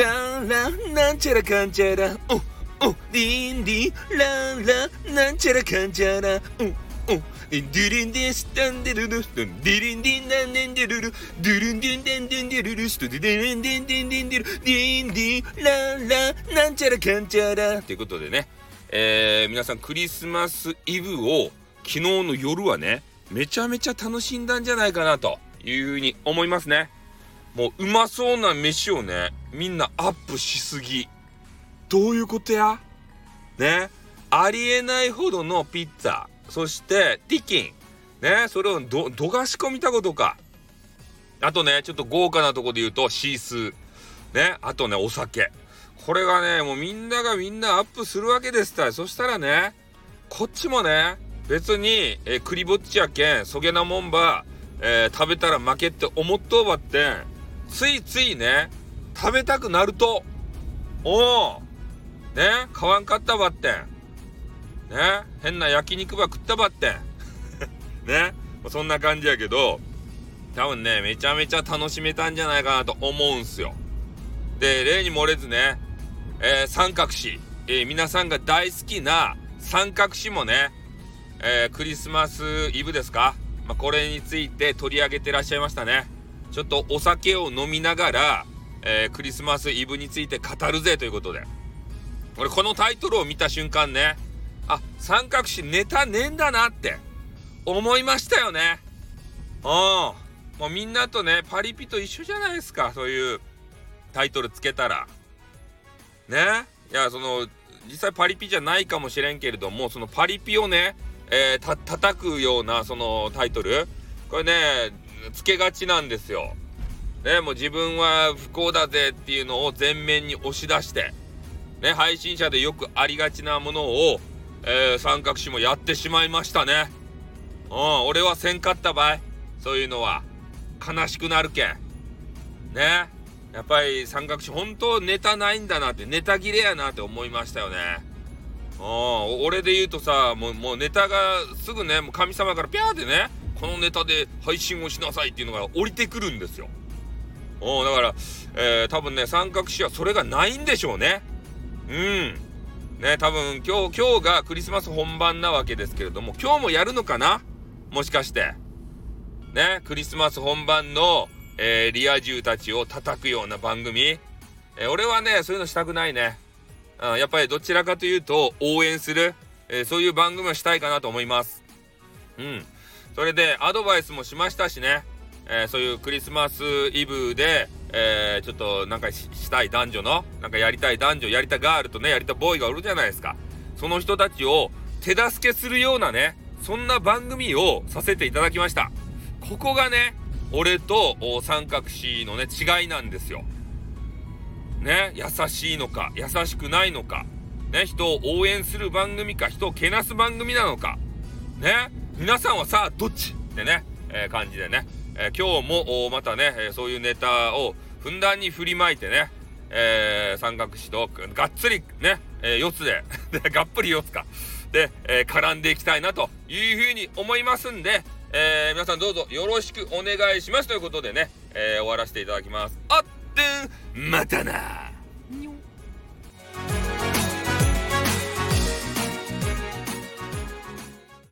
ララなんちゃらかんちゃら。おおリンリンララなんちゃらかんちゃら。おおドゥルンデスタンデルルストンデルンディンダンデンデルルドゥルンディンデンデンデルルストデルンデンデンデンデルディンディンララなんちゃらかんちゃら。ということでねえー、皆さんクリスマスイブを昨日の夜はねめちゃめちゃ楽しんだんじゃないかなというふうに思いますね。もううまそうな飯をねみんなアップしすぎ。どういうことや？ね？ありえないほどのピッツァ。そしてティキン。ね？それをどどがし込みたことか。あとねちょっと豪華なとこで言うとシースー。ね？あとねお酒。これがねもうみんながみんなアップするわけですたそしたらねこっちもね別に、え、クリぼっちやけんそげなもんば、えー、食べたら負けって思っとうばってん。ついついね食べたくなると。おおね買わんかったばってん。ね変な焼肉ば食ったばってん。ねそんな感じやけど多分ねめちゃめちゃ楽しめたんじゃないかなと思うんすよ。で例に漏れずね、えー、三角詞、えー、皆さんが大好きな三角詞もね、えー、クリスマスイブですか、まあ、これについて取り上げてらっしゃいましたね。ちょっとお酒を飲みながら、えクリスマスイブについて語るぜということで。俺このタイトルを見た瞬間ねあ三角詞ネタねえんだなって思いましたよね。うん。もうみんなとねパリピと一緒じゃないですかそういうタイトルつけたら。ね。いやその実際パリピじゃないかもしれんけれどもそのパリピをね、えー、た叩くようなそのタイトル。これねつけがちなんですよ。ねもう自分は不幸だぜっていうのを前面に押し出してね配信者でよくありがちなものをえー、三角詞もやってしまいましたね。うん、俺はせんかった場合、そういうのは。悲しくなるけん。ね。やっぱり三角詞、本当ネタないんだなって、ネタ切れやなって思いましたよね。うん、俺で言うとさ、もう、もうネタがすぐね、もう神様からピャーってね、このネタで配信をしなさいっていうのが降りてくるんですよ。うん、だから、えー、多分ね、三角詞はそれがないんでしょうね。うん。ね、多分今日、今日がクリスマス本番なわけですけれども、今日もやるのかな？もしかして。ね、クリスマス本番の、えー、リア充たちを叩くような番組？えー、俺はね、そういうのしたくないね。うん、やっぱりどちらかというと、応援する、えー、そういう番組をしたいかなと思います。うん。それで、アドバイスもしましたしね。えそういうクリスマスイブで、えー、ちょっとなんかしたい男女の、なんかやりたい男女、やりたガールとね、やりたボーイがおるじゃないですか。その人たちを手助けするようなね、そんな番組をさせていただきました。ここがね、俺と三角詞のね、違いなんですよ。ね、優しいのか、優しくないのか、ね、人を応援する番組か、人をけなす番組なのか、ね、皆さんはさあ、どっちってね、えー、感じでね、えー、今日もまたね、えそういうネタをふんだんに振りまいてね、え、三角詞とがっつりね、え、四つで がっぷり四つか。で、え、絡んでいきたいなというふうに思いますんで、え、皆さんどうぞよろしくお願いしますということでね、え、終わらせていただきます。あってん、またな